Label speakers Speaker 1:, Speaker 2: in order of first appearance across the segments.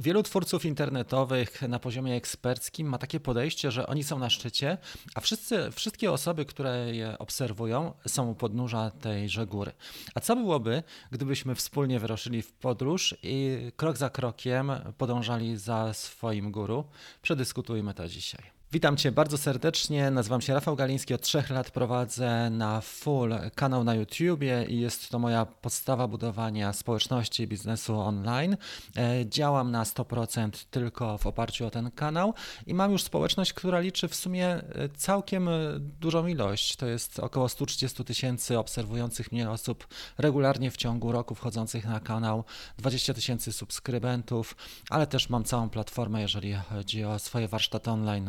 Speaker 1: Wielu twórców internetowych na poziomie eksperckim ma takie podejście, że oni są na szczycie, a wszyscy, wszystkie osoby, które je obserwują, są u podnóża tejże góry. A co byłoby, gdybyśmy wspólnie wyruszyli w podróż i krok za krokiem podążali za swoim guru? Przedyskutujmy to dzisiaj. Witam Cię bardzo serdecznie. Nazywam się Rafał Galiński. Od trzech lat prowadzę na full kanał na YouTubie i jest to moja podstawa budowania społeczności biznesu online. E, działam na 100% tylko w oparciu o ten kanał i mam już społeczność, która liczy w sumie e, całkiem e, dużą ilość. To jest około 130 tysięcy obserwujących mnie osób regularnie w ciągu roku wchodzących na kanał, 20 tysięcy subskrybentów, ale też mam całą platformę, jeżeli chodzi o swoje warsztaty online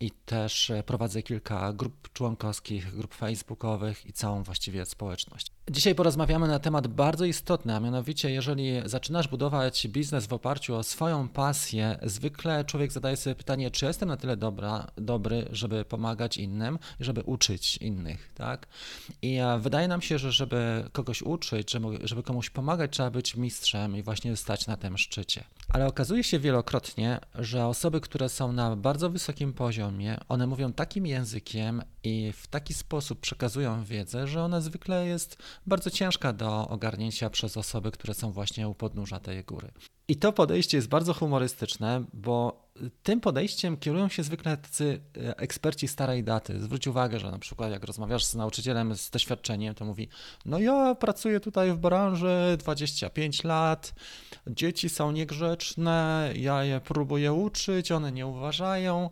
Speaker 1: i też e, prowadzę kilka grup członkowskich, grup facebookowych i całą właściwie społeczność. Dzisiaj porozmawiamy na temat bardzo istotny, a mianowicie jeżeli zaczynasz budować biznes w oparciu o swoją pasję, zwykle człowiek zadaje sobie pytanie, czy jestem na tyle dobra, dobry, żeby pomagać innym żeby uczyć innych, tak? I e, wydaje nam się, że żeby kogoś uczyć, żeby komuś pomagać, trzeba być mistrzem i właśnie stać na tym szczycie. Ale okazuje się wielokrotnie, że osoby, które są na bardzo wysokim poziomie, one mówią takim językiem i w taki sposób przekazują wiedzę, że ona zwykle jest bardzo ciężka do ogarnięcia przez osoby, które są właśnie u podnóża tej góry. I to podejście jest bardzo humorystyczne, bo tym podejściem kierują się zwykle tacy e, eksperci starej daty. Zwróć uwagę, że na przykład jak rozmawiasz z nauczycielem z doświadczeniem, to mówi: No, ja pracuję tutaj w branży 25 lat, dzieci są niegrzeczne, ja je próbuję uczyć, one nie uważają.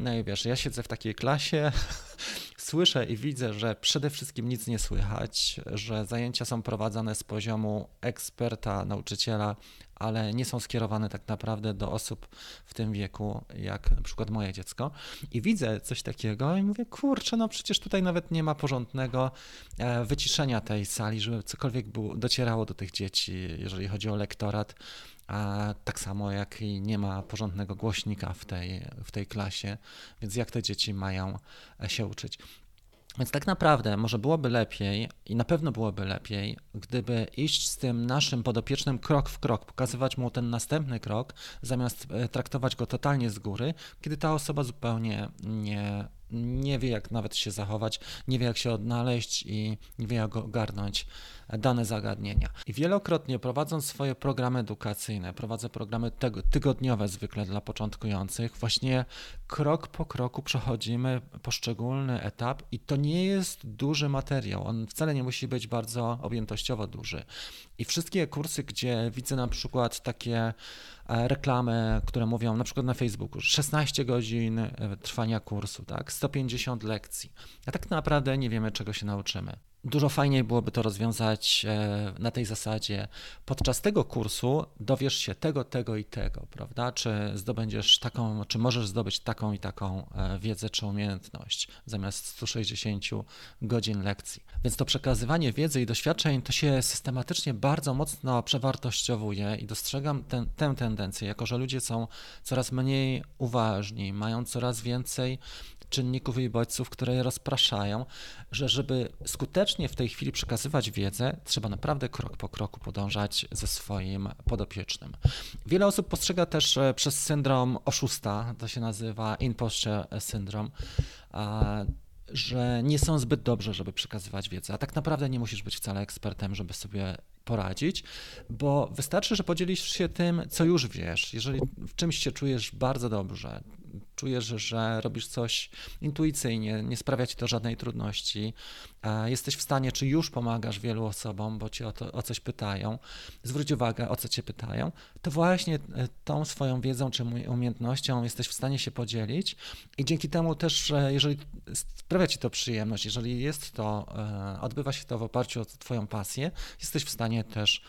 Speaker 1: No i wiesz, ja siedzę w takiej klasie, słyszę i widzę, że przede wszystkim nic nie słychać, że zajęcia są prowadzone z poziomu eksperta, nauczyciela, ale nie są skierowane tak naprawdę do osób w tym wieku, jak na przykład moje dziecko. I widzę coś takiego i mówię, kurczę, no przecież tutaj nawet nie ma porządnego e, wyciszenia tej sali, żeby cokolwiek było, docierało do tych dzieci, jeżeli chodzi o lektorat. A tak samo jak i nie ma porządnego głośnika w tej, w tej klasie, więc jak te dzieci mają e, się uczyć? Więc tak naprawdę może byłoby lepiej i na pewno byłoby lepiej, gdyby iść z tym naszym podopiecznym krok w krok, pokazywać mu ten następny krok, zamiast e, traktować go totalnie z góry, kiedy ta osoba zupełnie nie, nie wie, jak nawet się zachować, nie wie, jak się odnaleźć i nie wie, jak ogarnąć dane zagadnienia. I wielokrotnie prowadząc swoje programy edukacyjne, prowadzę programy tygodniowe zwykle dla początkujących, właśnie krok po kroku przechodzimy poszczególny etap i to nie jest duży materiał. On wcale nie musi być bardzo objętościowo duży. I wszystkie kursy, gdzie widzę na przykład takie reklamy, które mówią na przykład na Facebooku 16 godzin e, trwania kursu, tak, 150 lekcji. A tak naprawdę nie wiemy, czego się nauczymy. Dużo fajniej byłoby to rozwiązać e, na tej zasadzie. Podczas tego kursu dowiesz się tego, tego i tego, prawda? Czy zdobędziesz taką, czy możesz zdobyć taką i taką e, wiedzę czy umiejętność zamiast 160 godzin lekcji. Więc to przekazywanie wiedzy i doświadczeń to się systematycznie bardzo mocno przewartościowuje i dostrzegam ten, tę tendencję, jako że ludzie są coraz mniej uważni, mają coraz więcej czynników i bodźców, które je rozpraszają, że żeby skutecznie w tej chwili przekazywać wiedzę, trzeba naprawdę krok po kroku podążać ze swoim podopiecznym. Wiele osób postrzega też e, przez syndrom oszusta, to się nazywa imposture syndrome, że nie są zbyt dobrze, żeby przekazywać wiedzę, a tak naprawdę nie musisz być wcale ekspertem, żeby sobie poradzić, bo wystarczy, że podzielisz się tym, co już wiesz. Jeżeli w czymś się czujesz bardzo dobrze, czujesz, że robisz coś intuicyjnie, nie sprawia ci to żadnej trudności, jesteś w stanie, czy już pomagasz wielu osobom, bo cię o, to, o coś pytają, zwróć uwagę, o co cię pytają, to właśnie e, tą swoją wiedzą czy umiejętnością jesteś w stanie się podzielić i dzięki temu też, jeżeli sprawia ci to przyjemność, jeżeli jest to, e, odbywa się to w oparciu o twoją pasję, jesteś w stanie też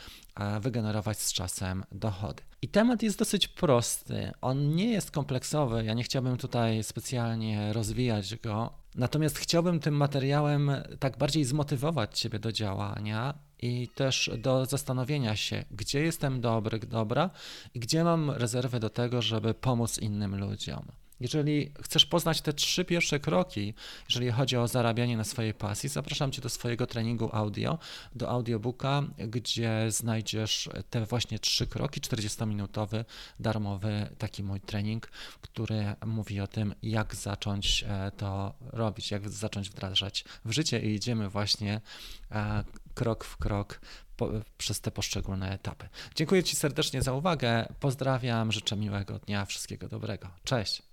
Speaker 1: wygenerować z czasem dochody. I temat jest dosyć prosty. On nie jest kompleksowy. Ja nie chciałbym tutaj specjalnie rozwijać go. Natomiast chciałbym tym materiałem tak bardziej zmotywować Ciebie do działania i też do zastanowienia się, gdzie jestem dobry, dobra i gdzie mam rezerwę do tego, żeby pomóc innym ludziom. Jeżeli chcesz poznać te trzy pierwsze kroki, jeżeli chodzi o zarabianie na swojej pasji, zapraszam Cię do swojego treningu audio, do audiobooka, gdzie znajdziesz te właśnie trzy kroki, 40-minutowy, darmowy taki mój trening, który mówi o tym, jak zacząć e, to robić, jak zacząć wdrażać w życie i idziemy właśnie e, krok w krok przez te poszczególne etapy. Dziękuję Ci serdecznie za uwagę. Pozdrawiam, życzę miłego dnia, wszystkiego dobrego. Cześć.